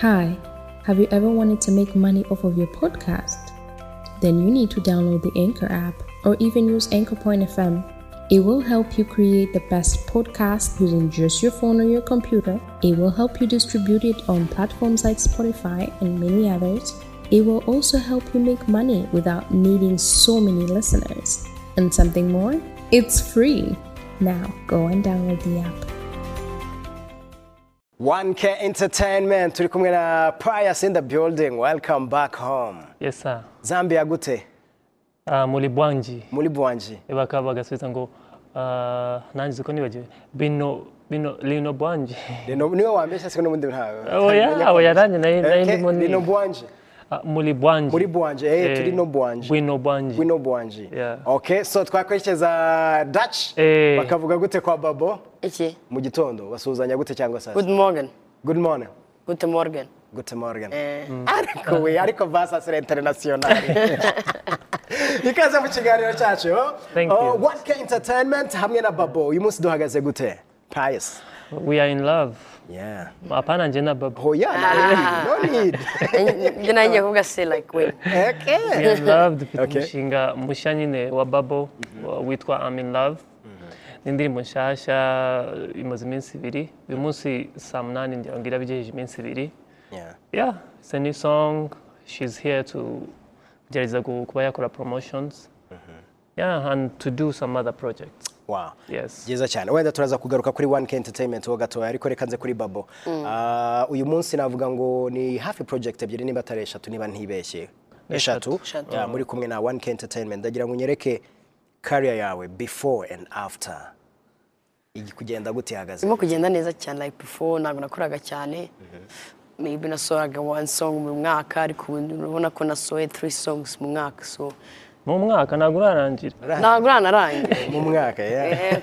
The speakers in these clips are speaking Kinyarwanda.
Hi, have you ever wanted to make money off of your podcast? Then you need to download the Anchor app or even use Anchor Point FM. It will help you create the best podcast using just your phone or your computer. It will help you distribute it on platforms like Spotify and many others. It will also help you make money without needing so many listeners. And something more? It's free. Now go and download the app. 1K Entertainment turi kumwe na Pius in the building. Welcome back home. Yes sir. Zambia gute? Uh, muri bwanji? Muri bwanji. Bakaba bagasubiza ngo uh, nanjye ko nibagiwe bino bino lino bwanji? Lino ni we wambesha siko n'ubundi ntawe oya oya nanjye na yo ndimo ni Lino bwanji? Ah, muri bwanje muri bwanje eh turi no bwanje bwino bwanje Wino bwanje okay so twakwerekeza Dutch Eh. bakavuga gute kwa Babo Iki? mu gitondo basuzanya gute cyangwa sasa Good morning. good morning good morning good Morgen. Eh. Ariko we, ariko vasa sera international. Ikaze mu kiganiro cyacu. Thank Oh, 1K Entertainment hamwe na Babo. Uyu munsi duhagaze gute? Pius. We are in love. Yeah. hapana nje na Oh yeah, no need. Njye nanjye kuga say like we. we are loved Okay. mushinga mushya nyine wa babo wa- witwa I'm in love. Ni indirimbo nshyashya imaze iminsi ibiri. Uyu munsi saa munani ngira ngo irabigejeje iminsi ibiri. Yeah. yeah it's a new song. She's here to kugerageza gu- kuba yakora promotions. Yeah and to do some other projects Wow. yes Byiza cyane. Wenda turaza kugaruka kuri 1K Entertainment ho gatoya ariko reka nze kuri Babo. Ah, uyu munsi navuga ngo ni hafi project ebyiri niba atari eshatu niba ntibeshye. Eshatu. Yeah, muri kumwe na 1K Entertainment. Ndagira ngo unyereke career yawe before and after. Igi kugenda gute ihagaze? Irimo kugenda neza cyane like before ntabwo nakoraga cyane. Maybe nasohoraga one song mu mwaka ariko ubu urabona ko nasohoye three songs mu mwaka so mu mwaka ntabwo urarangira ntabwo uranarangira. mu mwaka yeah.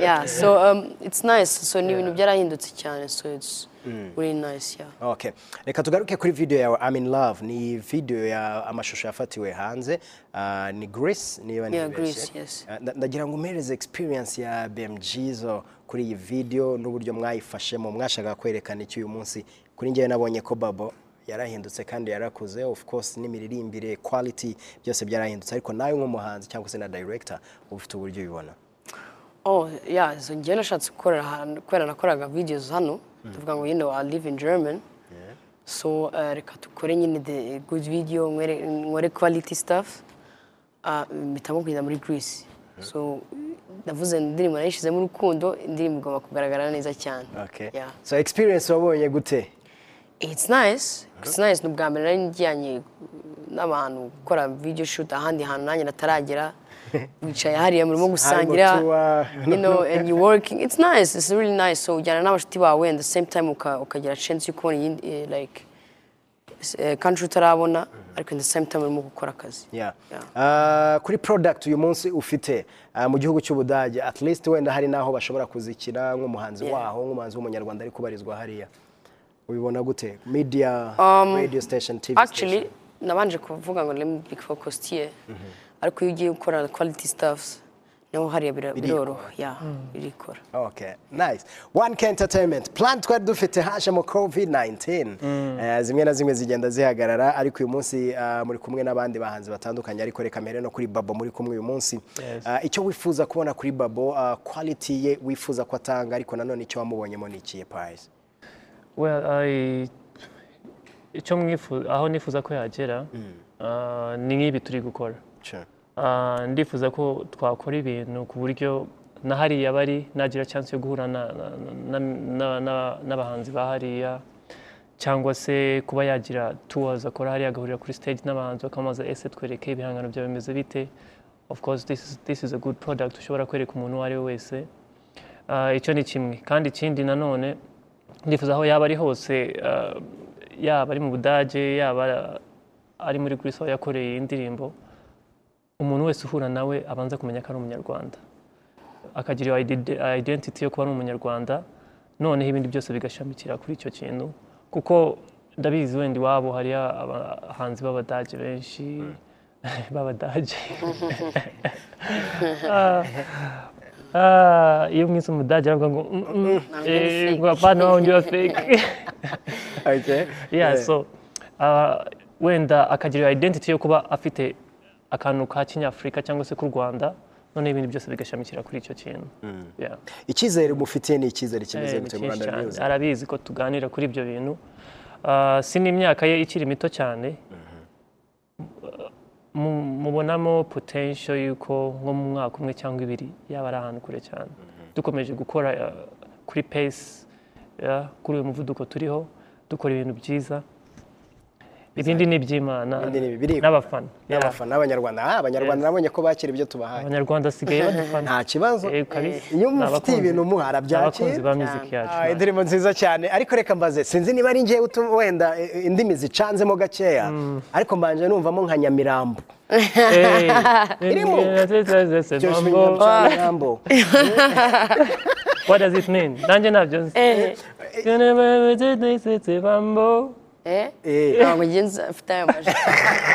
yeah so um, it's nice so ni ibintu byarahindutse cyane so it's really nice yeah. Okay. Reka tugaruke kuri video yawe I'm in love ni video ya amashusho yafatiwe hanze uh, ni Grace niba nibeshye. Grace, yes. Nda- ndagira ngo umereze experience ya BMG zo kuri iyi video n'uburyo mwayifashemo mwashaka kwerekana iki uyu munsi kuri njyewe nabonye ko Babo yarahindutse kandi yarakuze of course n'imiririmbire quality byose byarahindutse. Ariko nawe nk'umuhanzi cyangwa se na director uba ufite uburyo ubibona. Oh, yeah, so njyewe nashatse gukorera ahantu kubera nakoraga videos hano tuvuga ngo you know I live in German. So uh, reka dukore nyine the good video nkore quality stuff. Uh, mpitamo kugenda muri Greece. So ndavuze indirimbo nayishyizemo urukundo indirimbo igomba kugaragara neza cyane. So experience wabonye gute? It's nice. It's nice. Ni ubwa mbere nari njyanye n'abantu gukora video shoot ahandi hantu nanjye nataragera. Wicaye hariya murimo gusangira. You know, and you working. It's nice. It's really nice. So ujyana n'abashuti bawe and the same time uka- ukagira chance yo kubona iyindi eh, like eh, country utarabona ariko in the same time urimo gukora akazi. Uh, kuri product uyu munsi ufite uh, mu gihugu cy'Ubudage at least wenda hari naho bashobora kuzikina nk'umuhanzi waho nk'umuhanzi w'umunyarwanda ari kubarizwa hariya ubibona gute media radio station TV Actually, nabanje kuvuga ngo let me be focused here. Ariko iyo ugiye gukora quality stuffs naho hariya biroroha. Yeah, birikora. Okay, nice. 1K Entertainment. Plan twari dufite hajemo COVID-19. Eh, zimwe na zimwe zigenda zihagarara ariko uyu munsi uh, muri kumwe n'abandi bahanzi batandukanye ariko reka mbere no kuri Babo muri kumwe uyu munsi. Yes. Uh, icyo wifuza kubona kuri Babo uh, quality ye wifuza ko atanga ariko nanone icyo wamubonyemo ni ikihe price. Well I icyo mwifuza aho nifuza ko yagera ni nk'ibi turi gukora ndifuza ko twakora ibintu ku buryo na hariya bari nagira chance yo guhura na- na- na- na- na- n'abahanzi ba hariya cyangwa se kuba yagira tours akora hariya agahurira kuri stage n'abahanzi bakamubaza ese twereke ibihangano byawe bimeze bite of course this is, this is a good product. ushobora kwereka umuntu uwo ari we wese icyo ni kimwe kandi ikindi nanone ndifuza aho yaba ari hose ah, yaba ari mu budage yaba ari muri Greece aho yakoreye iyi ndirimbo umuntu wese uhura nawe abanza kumenya ko ari umunyarwanda. Akagira iyo ide- identity yo kuba ari umunyarwanda noneho ibindi byose bigashamikira kuri icyo kintu. Kuko ndabizi wenda iwabo hariyo abahanzi b'abadage benshi b'abadage. Ah, ah, iyo mwise umudage aravuga ngo "Mm, mm, fake." ngo apana wa fake? So uh, wenda akagira identity yo kuba afite akantu ka kinyafurika cyangwa se k'u rwanda none ibindi byose bigashamikira kuri icyo kintu. Yeah. icyizere mufitiye ni icyizere kimeze Eh, gute mu Rwanda arabizi ko tuganira kuri ibyo bintu. Ah, si n'imyaka ye ikiri mito cyane. Mu- mubonamo potential y'uko nko mu mwaka umwe cyangwa ibiri yaba ari ahantu kure cyane dukomeje gukora kuri pace kuri uyu muvuduko turiho dukora ibintu byiza ibindi ni iby'imana. Ibindi ni ibiri- n'abafana n'abafana n'abanyarwanda. Ah abanyarwanda nabonye ko bakira ibyo tubahaye. Abanyarwanda basigaye badufana nta kibazo. Eh, kabisa. iyo abakunzi- ibintu muhara ni abakunzi byakira ba muziki yacu. Ah, indirimbo nziza cyane. Ariko reka mbaze sinzi niba ari utu- wenda eh, indimi zicanzemo gakeya. Ariko mbanje numvamo nka nyamirambo. Irimo. What does it mean? Nanjye ntabyo nzi. Ntabwo ngenza mfite ayo majwi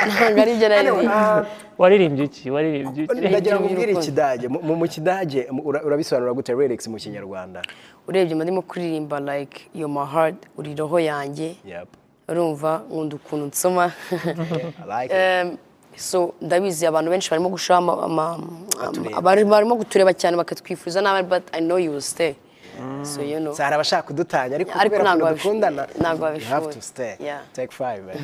ntabwo ari ibyo nari Ah, Waririmbye iki? Waririmbye iki? ndagira ngo ubwire ikidage mu kidage urabisobanura gute lyrics mu kinyarwanda urebye ndimo kuririmba like yo my heart. Uri roho yanjye urumva nkunda ukuntu nsoma. Em, so ndabizi abantu benshi barimo bari- barimo kutureba cyane bakatwifuza nabi but I know you will stay. So you know. Hari abashaka kudutanya ariko kubera babish- dukundana ntabwo you have babishoboye. to stay. Take five eh.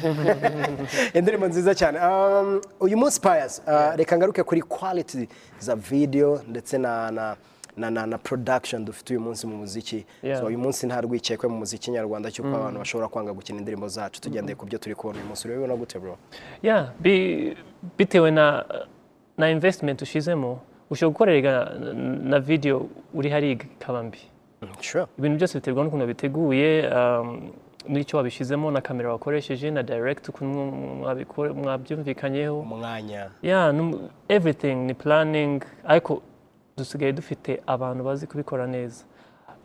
indirimbo nziza cyane. Um, uyu munsi Pius uh, reka ngaruke kuri quality za video ndetse na na na, na, na production dufite uyu munsi mu muziki. So uyu munsi nta rwikekwe mu muziki nyarwanda cy'uko abantu bashobora kwanga gukina indirimbo zacu. Tugendeye ku byo turi kubona uyu munsi. Urabibona gute bro? Yeah, bi- bitewe na na investment ushizemo ushobora gukorera na video uri hariya ikaba mbi. Ibintu byose biterwa n'ukuntu wabiteguye um, n'icyo wabishizemo na kamera wakoresheje na direct ukuntu mwabyumvikanyeho. umwanya. Everything ni planning ariko dusigaye dufite abantu bazi kubikora neza.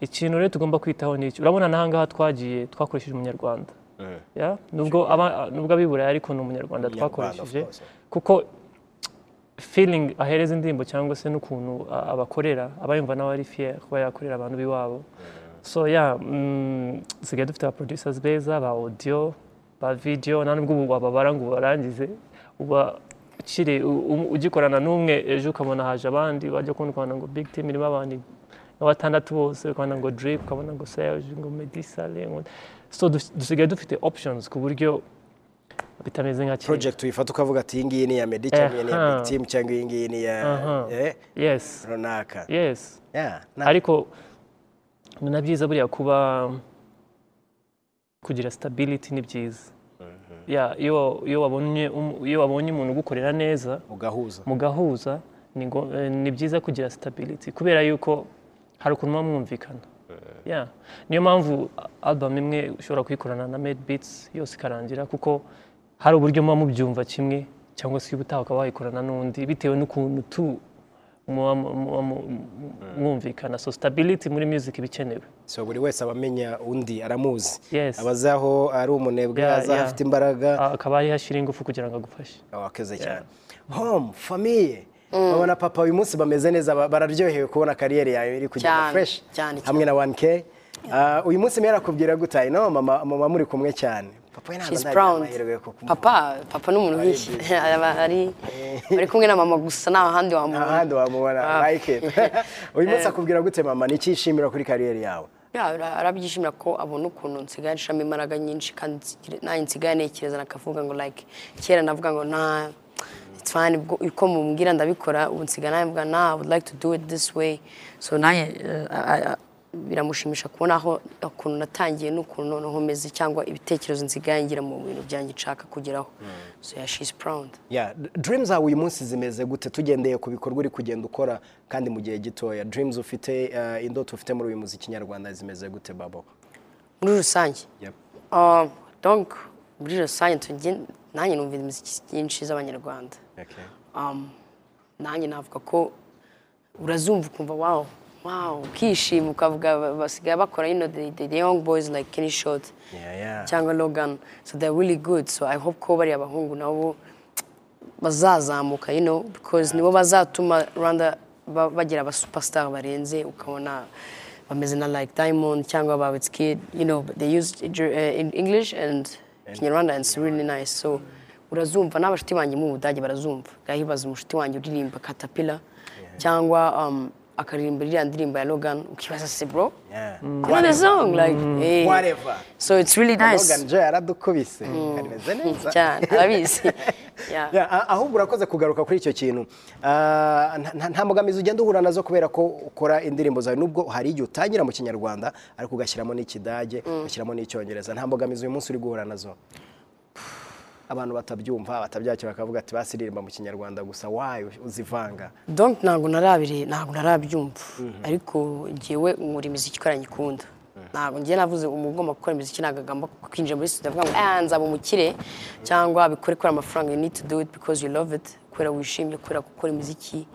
Ikintu rero tugomba kwitaho ni iki? Urabona n'ahangaha twagiye twakoresheje umunyarwanda. Yeah, nubwo abiburaye ariko ni umunyarwanda twakoresheje. kuko feeling ahereza indirimbo cyangwa se n'ukuntu abakorera aba yumva nawe ari fier kuba yakorera abantu b'iwabo. So mm, dusigaye dufite aba producers beza ba audio ba video nta nubwo ubu wababara ngo ubarangize uba ukiri ugikorana n'umwe ejo ukabona haje abandi wajya kubona ukabona ngo big team irimo abantu batandatu bose ukabona ngo drip ukabona ngo serge ngo ngo- so dus- dusigaye dufite options ku buryo bitameze nka kera project uyifata ukavuga ati iyi ngiyi ni iya Meddy cyangwa iyi ni iya. Big Team cyangwa iyi ngiyi ni iya eh, yes. Runaka yes. Ariko ni na byiza buriya kuba kugira stability ni byiza. Iyo wabonye um- iyo wabonye umuntu ugukorera neza ugahuza mugahuza ni eh, ni byiza kugira stability. Kubera yuko hari ukuntu muba mwumvikana. Yeah. niyo mpamvu album imwe ushobora kuyikorana na made beats yose ikarangira kuko hari uburyo muba mubyumva kimwe cyangwa se ubutaha ukaba wayikorana n'undi bitewe n'ukuntu tu mwumvikana. So stability muri music iba ikenewe. So buri wese aba amenya undi aramuzi. Aba azi aho ari umunebwe azi aho afite imbaraga. Akaba ariho ashyira ingufu kugira ngo agufashe. Wakoze cyane. Home famiye babona papa uyu munsi bameze neza ba- bararyohewe kubona kariyeri yawe iri kugenda cyane, hamwe na 1K Ah, uyu munsi mbere arakubwira gutaha. No mama mama muri kumwe cyane. Papa we ntabwo kukumva. papa papa ni umuntu nk'iki ari kumwe na mama gusa nta handi wamubona ahandi wamubona like it uyu munsi akubwira gute mama ni iki yishimira kuri kariyeri yawe Ya, ara- arabyishimira ko abona ukuntu nsigaye nshiramo imbaraga nyinshi kandi nanjye nsigaye ntekereza nakavuga ngo like kera navuga ngo nta fine uko mumbwira ndabikora ubu nsigaye nawe mvuga na I would like to do it this way. So nanjye eh, a- a- biramushimisha kubona aho ukuntu natangiye n'ukuntu noneho meze cyangwa ibitekerezo nsigaye ngira mu bintu byanjye nshaka kugeraho. So yeah, she's proud. Yeah, dreams zawe uyu munsi zimeze gute? Tugendeye ku bikorwa uri kugenda ukora kandi mu gihe gitoya. Dreams ufite uh, indoto ufite muri uyu muziki nyarwanda zimeze gute babo? Muri rusange? Yep. Uh, donc muri rusange nanjye numva imiziki nyinshi z'abanyarwanda. Okay. um, nanjye navuga ko urazumva ukumva wow. Ukishima ukavuga ba- basigaye bakora you know, the, the, young boys like Kenny Short Yeah, yeah. cyangwa Logan. So they're really good. So I hope ko bariya bahungu nabo bazazamuka you know because nibo bazatuma Rwanda ba- bagira aba superstar barenze ukabona bameze na like Diamond cyangwa ba Wizkid you know they use uh, in English and Kinyarwanda and it's really nice. So urazumva n'abashuti banjye mu Budage barazumva. Gahibaza umushuti wanjye uririmba Caterpillar. Cyangwa um, akaririmba iriya ndirimbo ya Logan ukibaza se bro Yeah. you know the song like eh. Whatever. so it's really nice. Logan Joy yaradukubise karimeze neza. Cyane arabizi yeah. Ahubwo urakoze kugaruka kuri icyo kintu. Ah, nta- mbogamizi ugenda uhura na zo kubera ko ukora indirimbo zawe nubwo hari igihe utangira mu kinyarwanda ariko ugashyiramo n'ikidage ugashyiramo n'icyongereza. Nta mbogamizi uyu munsi uri guhura na zo. Abantu batabyumva batabyakira bakavuga ati basiririmba mu kinyarwanda gusa wayo uzivanga? Donc ntabwo narabire ntabwo narabyumva. Ariko njyewe nkora imiziki ko aranyikunda ntabwo njye navuze umuntu ugomba gukora imiziki ntabwo agomba kwinjira muri studio avuga ngo ah nzaba umukire. Cyangwa bikore kubera amafaranga you need to do it because you love it. Kubera wishimye kubera gukora imiziki.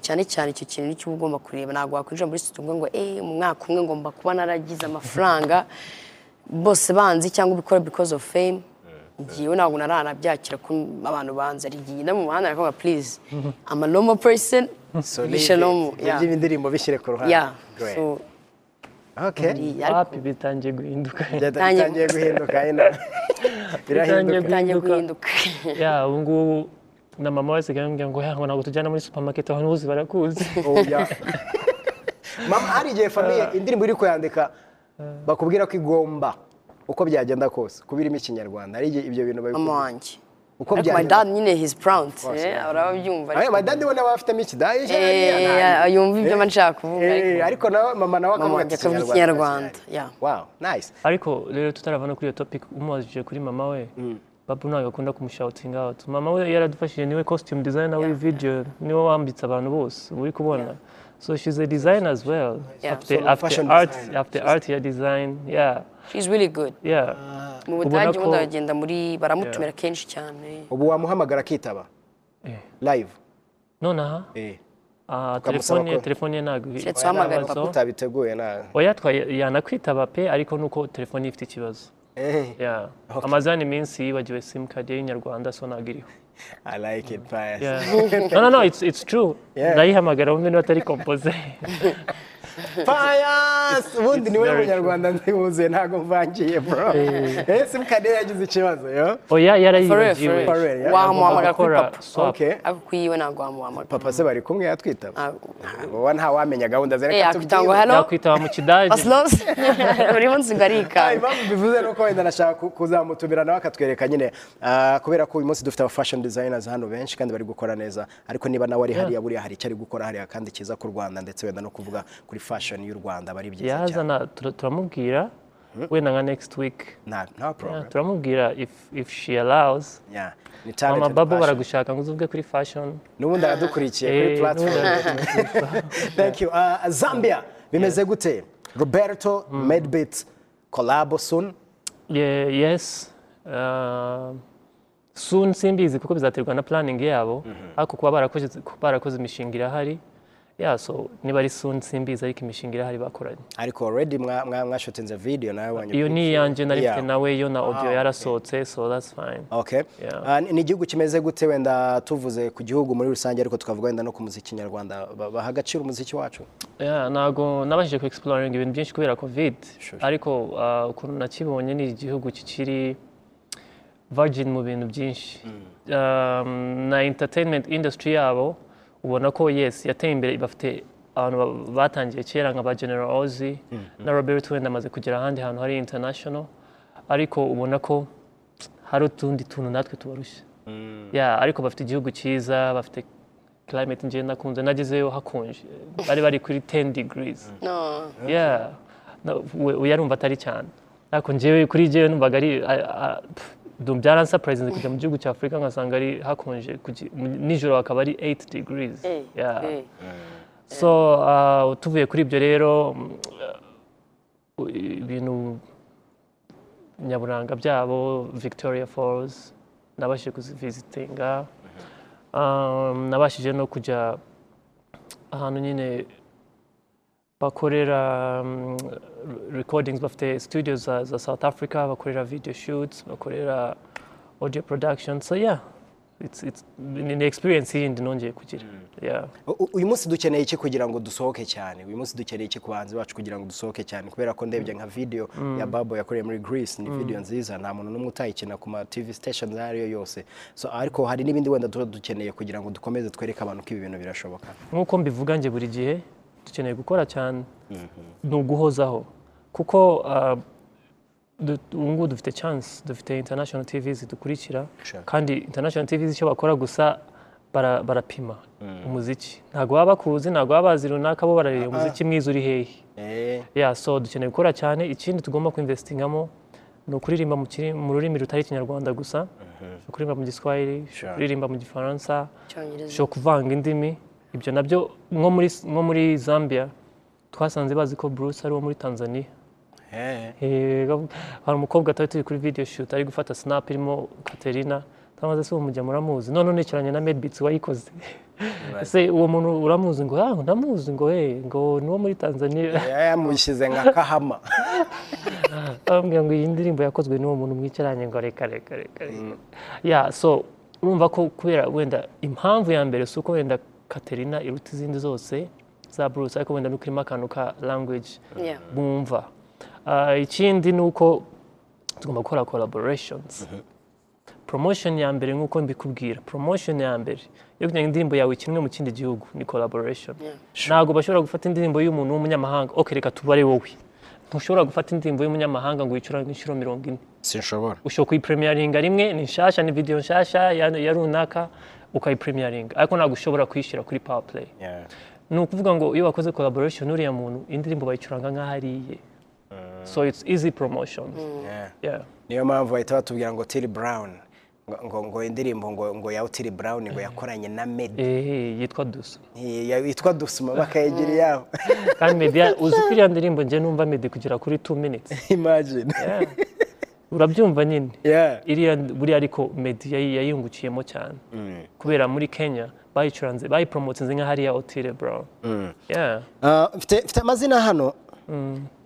Cyane cyane icyo kintu ni cyo uba ugomba kureba. Ntabwo wakwinjira muri studio ngo eh mu mwaka umwe ngomba kuba naragize amafaranga. Bose banzi cyangwa ubikora because of fame. Njyewe ntabwo naranabyakira ko abantu banzi ari igihe no mu muhanda nakavuga please I'm a normal person. So bishe normal yeah. ibyo indirimbo bishyire ku ruhande. Yeah so okay. Hapi bitangiye guhinduka. Bitangiye- guhinduka birahinduka bitangiye guhinduka. ya ubu ngubu na mama wese akambwira ngo "Ya, ngo ntabwo tujyana muri supermarket abantu bose barakuzi Oya. mama hari igihe famiye indirimbo iri kuyandika bakubwira ko igomba. Uko byagenda kose. Kuba irimo ikinyarwanda igihe ibyo bintu wanjye uko ariko my byagenda nyine he's proud Rwose, eh, urabyumva Ayo, my dad we nawe afitemo ikidage Eh, yumva ibyo mba nshaka kuvuga Eh, ariko. ariko nawe mama nawe akavuga ikinyarwanda yeah. Wow nice. Ariko rero tutarava no kuri iyo topic umubajije kuri mama we babu ntabwo akunda kumushouting out. Mama we yaradufashije ni we costume designer w'iyi video ni we wambitse abantu bose uri kubona. So she's a designer as well Yeah. after, So, after fashion art designer. after art ya design yeah she's really good yeah mu Ubona budage ubundi aragenda muri baramutumira kenshi cyane ubu wamuhamagara akitaba Eh. live nonaha Eh. ah, telefone ye telefone ye ntabwo kibazo. papa. utabiteguye na oya yanakwitaba pe ariko nuko telefone ifite ikibazo Eh. yeah amazani iminsi yibagiwe simukadi y'inyarwanda so ntabwo iriho I like it pious Yeah. no no no it's, it's true. Yeah. ndayihamagara wumve niba atari kompoze Pius ubundi ni we munyarwanda ntiwuzuye ntabwo mvangiye bro. Eh simukade yagize ikibazo yo? Oya yarayibagiwe for For real, yeah. wamuhamagara kuri papa swap. Okay. ariko ku yiwe ntabwo wamuhamagara papa se bari kumwe yatwitaba Ntabwo. wowe ntawamenya gahunda ze Eh, reka tubyiwe hello? Yakwitaba mu kidage buri munsi ngo Ah, arikanga impamvu bivuze nuko wenda nashaka ku- kuzamutumira nawe akatwereka nyine. Ah, kubera ko uyu munsi dufite aba fashion designers hano benshi kandi bari gukora neza. Ariko niba nawe ari hariya buriya hari icyo ari gukora hariya kandi cyiza ku Rwanda ndetse wenda no kuvuga kuri fashion y'u Rwanda bari byiza cyane. Turamubwira wenda nka next week. Nta nta problem. Yeah, turamubwira if, if she allows. Yeah mama babo baragushaka ngo uzuvuge kuri fashion. N'ubundi aradukurikiye kuri Eh, platform. thank you. Ah, Zambia bimeze gute? Roberto Medbit collab soon? Ye- yes. Uh, soon simbizi kuko bizaterwa na planning yabo. Ariko kuba barakoze barakoze imishinga irahari. Yeah so niba ari soon simbizi ariko imishinga irahari bakoranye. Ariko already mwa- mwa- mwashotinze video nawe wanye iyo ni iyanjye nari mfite nawe yo na audio okay. yarasohotse so that's fine. Okay. Ah, ni igihugu kimeze gute wenda tuvuze ku gihugu muri rusange ariko tukavuga wenda no ku muziki nyarwanda? Ba- baha agaciro umuziki wacu? Yeah, ntabwo nabashije ku exploring ibintu byinshi kubera covid. Ariko uh, ukuntu nakibonye ni igihugu kikiri virgin mu bintu byinshi na entertainment industry yabo ubona ko yes yateye imbere bafite abantu ba- batangiye kera nka ba General Ozzy na Robert wenda amaze kugera ahandi hantu hari international ariko ubona ko hari utundi tuntu natwe tubarusha yeah, ariko bafite igihugu cyiza bafite climate njye nakunze nagezeyo hakonje. Bari bari kuri 10 degrees. No. Yeah. No, we we yarumva atari cyane. Ariko njyewe kuri njyewe numvaga ari a- a- pff, ndumva byaransurprising kujya mu gihugu cya Afurika ngasanga ari hakonje nijoro hakaba ari 8 degrees Eh, yeah. eh. so uh, tuvuye kuri ibyo rero uh, ibintu nyaburanga byabo Victoria Falls nabashije kuzivisitinga um, nabashije no kujya ahantu nyine bakorera um, recordings bafite studios za, za South Africa bakorera video shoots bakorera audio production. So yeah It's- it's- ni experience yindi nongeye kugira. U- uyu munsi dukeneye iki kugira ngo dusohoke cyane? Uyu munsi dukeneye iki ku bahanzi bacu kugira ngo dusohoke cyane? Kubera ko ndebye nka video ya babo yakoreye muri greece ni video nziza nta muntu n'umwe utayikina ku ma tv stations ayo ariyo yose. So ariko hari n'ibindi wenda tuba dukeneye kugira ngo dukomeze twereke abantu ko ibi bintu birashoboka. Nk'uko mbivuga njye buri gihe dukeneye gukora cyane. Ni uguhozaho. Kuko ah, ubu ngubu dufite chance dufite international tv zidukurikira. Kandi international tv icyo bakora gusa bara- barapima umuziki. Ntabwo baba bakuzi ntabwo baba bazi runaka bo barareba umuziki mwiza uri hehe. Eh. Ya so dukeneye gukora cyane. Ikindi tugomba kuinvestingamo ni ukuririmba mu rurimi rutari ikinyarwanda gusa. Kuririmba mu giswahili kuririmba mu gifaransa kuvanga indimi. Ibyo na byo nko muri zambia twasanze bazi ko bruce ari uwo muri tanzania. Hari umukobwa twari turi kuri video shoot ari gufata snap irimo katerina. Tamaze se uwo mujya muramuzi? None unekeranye na medbits wayikoze. Ese uwo muntu uramuzi ngo ah ndamuzi ngo eh ngo ni uwo muri tanzania. Yamushyize nka kahama. Bambwira ngo iyi ndirimbo yakozwe n'uwo muntu mwicaranye ngo reka reka reka reka. Ya so urumva ko kubera wenda impamvu ya mbere si uko wenda katerina iruta izindi zose za bruce ariko wenda nuko irimo akantu ka language bumva. Ah, ikindi ni uko tugomba gukora collaborations. Promotion ya mbere nk'uko mbikubwira promotion ya mbere yo kugira ngo indirimbo yawe ikinwe mu kindi gihugu ni collaboration. Ntabwo bashobora gufata indirimbo y'umuntu w'umunyamahanga. Ok reka tubare wowe. Ntushobora gufata indirimbo y'umunyamahanga ngo uyicurange inshuro mirongo ine. Sinshobora. Ushobora kuyipremiyaringa rimwe ni nshasha ni video nshasha ya, ya runaka. Ukayipremiyaringa ariko ntabwo ushobora kuyishyira kuri power play. Yeah. ni ukuvuga ngo iyo wakoze collaboration n'uriya muntu indirimbo bayicuranga nk'aho ari iye. So it's easy promotion. Yeah. yeah. niyo mpamvu bahita batubwira ngo Tili Brown ngo ngo, indirimbo ngo ngo ya Tili Brown ngo yakoranye na Eh, yitwa dusu. Yitwa Dusuma bakayigira iyabo kandi media uzi ko iriya ndirimbo njye numva medi kugera kuri 2 minutes. Imagine. Urabyumva nyine? Iriya buriya ariko medi yayungukiyemo cyane. Kubera muri kenya bayicuranze bayipromotinze nka hariya otile brown yeah. Ah, mfite amazina hano.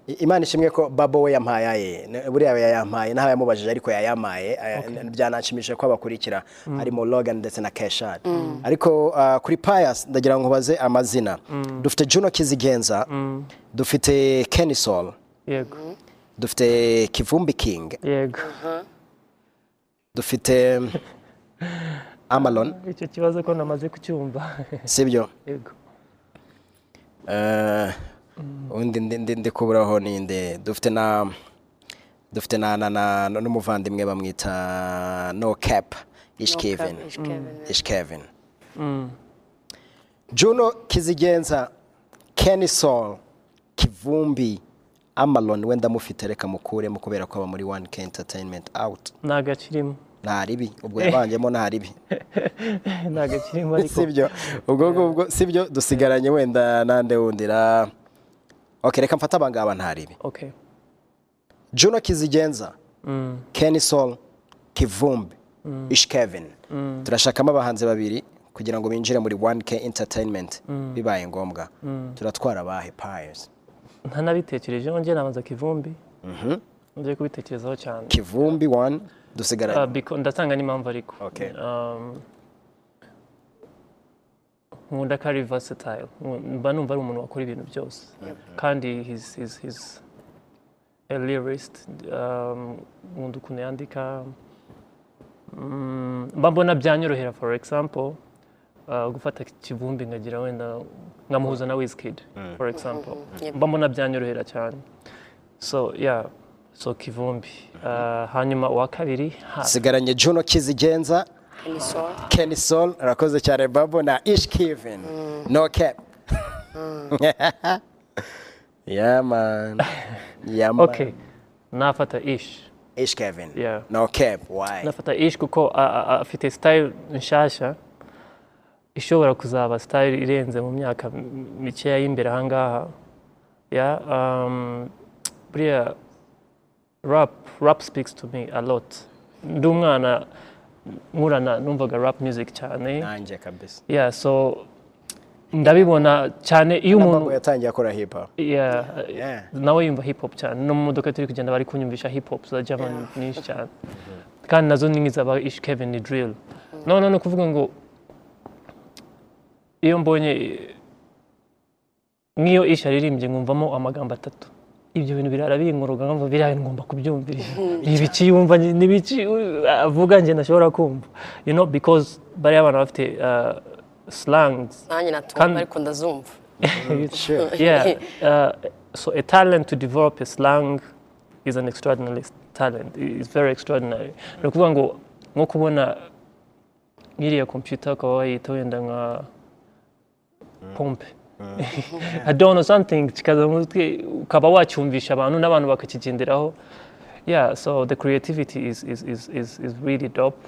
I- imana ishimwe ko babo we yampaye buriya we yayampaye naho yamubajije ariko yayamaye Aya- byananshimishije ko abakurikira. Harimo Logan ndetse na Keshan ariko ah, kuri Pius ndagira ngo nkubaze amazina. Dufite Juno Kizigenza. Dufite Kenny Soul yego. Dufite Kivumbi King. Yego. Dufite Amalon. Icyo kibazo ko namaze kucyumva. Sibyo? Yego. Eh, undi ndi- ndi kuburaho ninde dufite na dufite na na na n'umuvandimwe bamwita no cap. Ish Kevin. Ish Kevin, ish Kevin. Juno Kizigenza Kenny Soul Kivumbi Amalon wenda mufite reka mukuremo kubera ko aba muri 1K Entertainment out. Ntago akirimo nta ribi ubwo yabanjemo nta ribi ntago akirimo ariko. Sibyo ubwo ngubwo sibyo dusigaranye wenda nande wundi ra ok reka mfate abangaba nta ribi juno kizigenza Mm. kenny sol kivumbi ish kevin. Turashakamo abahanzi babiri kugira ngo binjire muri 1k entertainment. Bibaye ngombwa. Turatwara abahe pies ntanabitekerejeho njye nabanza kivumbi. Ngiye kubitekerezaho cyane. Kivumbi 1 Uh, dusigaranye biko- ndatanga n'impamvu ariko. Um, nkunda ko ari Nku- mba numva ari umuntu wakora ibintu byose. Kandi he's, he's a lyrist um, nkunda ukuntu yandika. Mm, mba mbona byanyorohera for example uh, gufata kivumbi nkagira wenda nkamuhuza na Wizkid for example. Yep. mba mbona byanyorohera cyane. So yeah. So kivumbi. Uh, hanyuma uwa kabiri ha. Dusigaranye juno kizigenza Kenny sol. Arakoze cyane babo na ish kevin. No cap. Yeah man. Yeah man. Okay. Nafata ish. Ish kevin. Yeah. no cap. Why? Nafata ish kuko a- a- a- afite style nshasha. Ishobora kuzaba style irenze mu myaka mikeya y'imbere ahangaha. Ya um, buriya rap rap speaks to me a lot. Ndi umwana nkurana numvaga rap music cyane. Nanjye kabisa. Yeah so ndabibona cyane iyo umuntu yatangiye akora hip hop. Nawe yumva hip hop cyane. No mu modoka turi kugenda bari kunyumvisha hip hop za German nyinshi cyane. Kandi na zo ni nk'izaba Ish Kevin ni drill. None ni ukuvuga ngo iyo mbonye nk'iyo isha aririmbye nkumvamo amagambo atatu ibyo bintu birara binkoroga nkumva biriya ngomba kubyumvira ni ibiki yumva ni ibiki avuga njye ntashobora kumva you know because bariya bana bafite uh, slangs nanjye natumva ariko ndazumva Sure. yeah. Uh, so a talent to develop a slang is an extraordinary talent. It's very extraordinary. Ni ukuvuga ngo nko kubona nk'iriya computer ukaba wayita wenda nka pompe. I don't know something kikaza mu mutwe ukaba wacyumvisha abantu n'abantu bakakigenderaho yeah so the creativity is, is, is, is, is really dope.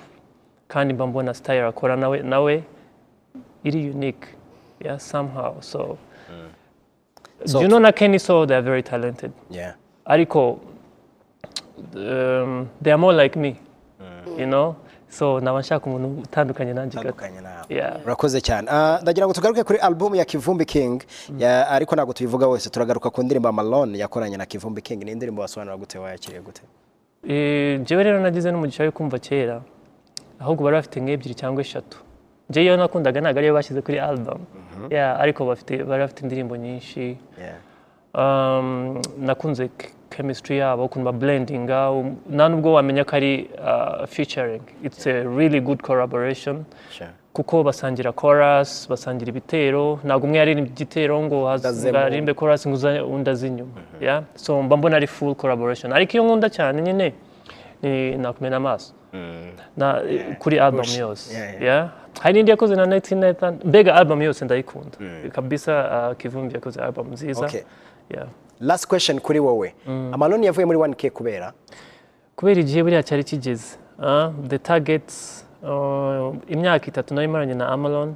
Kandi mba mbona style akora nawe nawe iri unique yeah somehow. So So- you know na Kenny so they are very talented. Yeah. ariko um, they are more like me you know? So naba nshaka umuntu utandukanye nanjye gato Tandukanye nawe. urakoze cyane. Ah, ndagira ngo tugaruke kuri album ya kivumbi king. Ya- ariko ntabwo tubivuga wese turagaruka ku ndirimbo amalone yakoranye na kivumbi king. Ni indirimbo wasobanura gute wayakiriye gute? Eh, njyewe rero nagize n'umugisha wo kumva kera ahubwo bari bafite nk'ebyiri cyangwa eshatu. Njyewe iyo nakundaga ntabwo ariyo bashyize kuri album. Yeah, ariko bari bafite indirimbo nyinshi. Um, nakunze chemistry yabo ukuntu bablendinga um, nta nubwo wamenya ko ari uh, featuring. It's a really good collaboration. Kuko basangira chorus basangira ibitero. Ntabwo umwe yaririmba igitero ngo aririmbe chorus ngo undi aze inyuma. Yeah? so mba mbona ari full collaboration. Ariko iyo nkunda cyane nyine ni nakumena amaso. Na kuri album yose. Hari n'indi yakoze na Night Nathan mbega album yose ndayikunda. Kabisa uh, Kivumbi yakoze album nziza. Yeah. last question kuri wowe. Amalone yavuye muri 1k kubera? Kubera igihe buriya cyari kigeze. Ah, the targets uh, imyaka itatu nari maranye na amalon.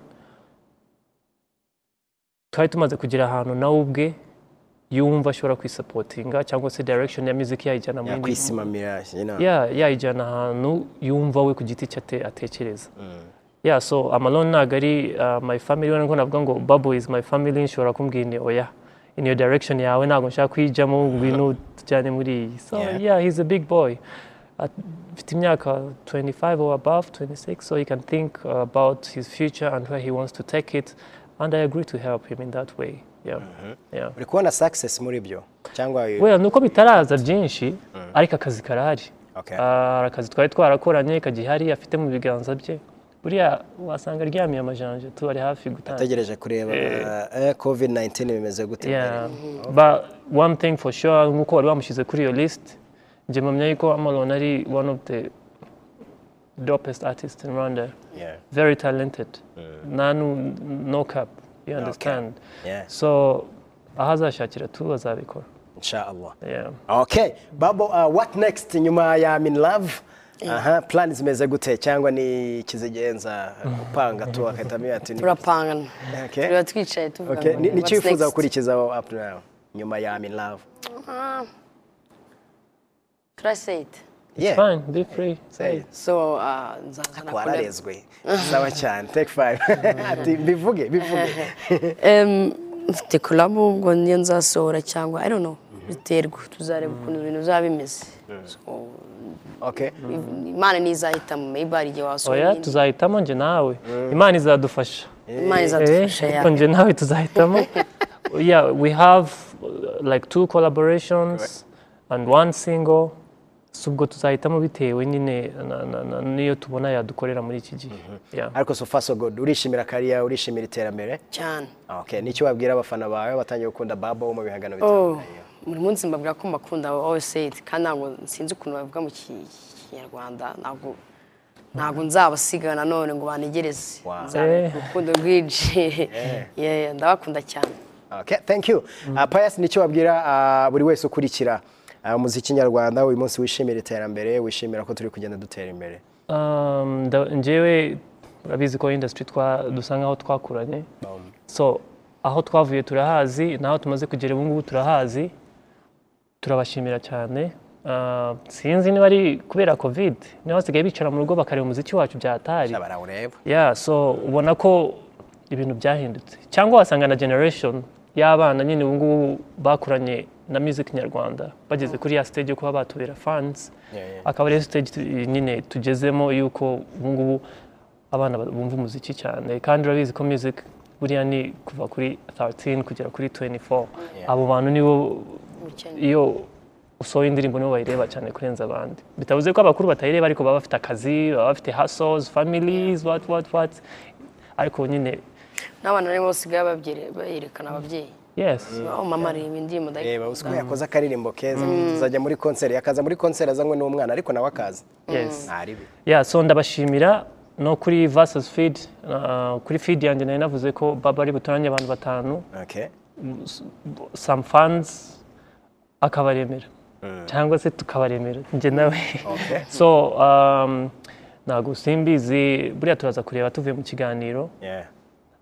Twari tumaze kugera ahantu nawe ubwe yumva ashobora kwisapotinga cyangwa se direction ya music yayijyana mu yindi yakwisimamira you know. ya yayijyana ahantu yumva we ku giti cye ate- atekereza. Yeah so amalon ntabwo ari uh, my family we navuga ngo bubble is my family nshobora kumbwira ni oya. In your direction yawe ntabwo nshaka kuyijyamo ngwino tujyane muri iyi so Yeah. yeah, he's a big boy. At- afite imyaka 25 or above 26 so he can think about his future and where he wants to take it. And I agree to help him in that way yeah. Yeah. Uri kubona success muri byo? Cyangwa well nuko bitaraza byinshi ariko akazi karahari. Ah, hari akazi twari twarakoranye kagihari afite mu biganza bye buriya wasanga aryamye amajanja tubari hafi gutanga. Ategereje kureba eh, covid 19 bimeze gute. But one thing for sure nk'uko wari wamushyize kuri iyo list njye mpamya yuko amalon ari one of the dopest artist in rwanda. Yeah. very talented. Nta nu- no cap. You understand? Yeah. so aho azashakira tu azabikora inshallah. Yeah. okay. Babo uh, what next? Nyuma ya Min love aha plan zimeze gute? Cyangwa ni kizigenza upanga tu akahitamo ati Okay. turiba twicaye tuvuga okay. ngo ni what's cyifuza next? gukurikizaho up to now? Nyuma ya I'm in love Should I say it? yeah. fine. Be free. Say it. so uh, nzazana collab. wararezwe sawa cyane take five. Ati bivuge bivuge Em, mfite collab ngo niyo nzasohora cyangwa i don't know. Biterwa tuzareba ukuntu ibintu bizaba bimeze. Imana nizahitamo maybe hari igihe wasohora oya tuzahitamo njye nawe. Imana izadufasha. Imana izadufasha Eh, ya. ariko njye nawe tuzahitamo? Yeah we have like two collaborations and one single. Si ubwo tuzahitamo bitewe nyine n'iyo tubona yadukorera muri iki gihe. Yeah. ariko so far so good. Urishimira kariya urishimira iterambere? Cyane. Okay. Nicyo wabwira abafana bawe batangiye gukunda babo mu bihangano oh. bitandukanye? Buri munsi mbabwira ko mbakunda it kandi ntabwo sinzi ukuntu babivuga mu ki- kinyarwanda. Ntabwo ntabwo nzabasiga nanone ngo banegereze Eh. urukundo rwinshi. Yeah, ndabakunda cyane. Okay, thank you. Uh, Pius ni cyo wabwira uh, buri wese ukurikira. Uh, umuziki nyarwanda uyu munsi wishimira iterambere wishimira ko turi kugenda dutera imbere. Um, njyewe urabizi ko twa dusa nkaho twakuranye. So aho twavuye turahazi n'aho tumaze kugera ubu ngubu turahazi. Turabashimira cyane. Uh, sinzi niba ari kubera covid. Niba basigaye bicara mu rugo bakareba umuziki wacu byatari so ubona ko ibintu byahindutse. Cyangwa wasanga na generation y'abana nyine ubu ngubu bakuranye na music nyarwanda. Bageze kuri ya stage yo kuba batubera fans. Akaba ariyo stage nyine tugezemo yuko ubu ngubu abana bumva umuziki cyane. Kandi urabizi ko music buriya ni kuva kuri 13 kugera kuri 24 abo bantu nibo. Iyo usohoye indirimbo nibo bayireba cyane kurenza abandi. Bitavuze ko abakuru batayireba ariko baba bafite akazi baba bafite hustles families what what what. Ariko nyine n'abana nibo basigaye bayerekana ababyeyi. Yes. Aho mama areba indirimbo reba uzi ko yakoze akaririmbo keza. Tuzajya muri konseri akaza muri konseri azanywe n'umwana ariko nawe akaza. Yes. Ntaribi yeah so ndabashimira no kuri versus feed uh, kuri feed yanjye nari navuze ko baba ari butoranye abantu batanu. Okay. Some fans akabaremera cyangwa se tukabaremera njye nawe so ntabwo simbizi buriya turaza kureba tuvuye mu kiganiro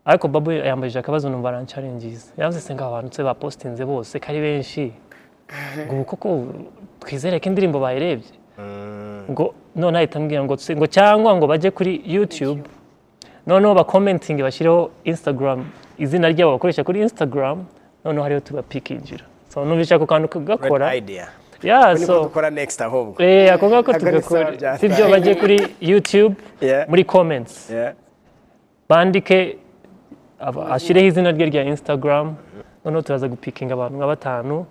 ariko babu yambajije akabazo numva arancarengiza yavuze se ngo abantu se bapositinze bose ko ari benshi ngo ubu koko twizere ko indirimbo bayirebye ngo none ahita ambwira ngo cyangwa ngo bajye kuri youtube. Noneho bakomentinge bashyireho instagram. Izina ryabo bakoresha kuri instagram. Noneho hariho tubapikingira so numvise ako kantu kugakora. Yeah so dukora next ahubwo. Eh ako ngako tugakora. Sibyo bajye kuri youtube Yeah. muri comments. Yeah. Bandike ashyireho izina rye rya instagram. Noneho turaza gupikinga abantu nka batanu.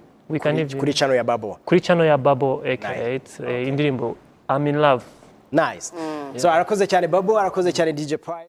Kuri channel ya babo kuri channel ya babo aka indirimbo I'm in love. Nice. So arakoze cyane babo arakoze cyane dj prime.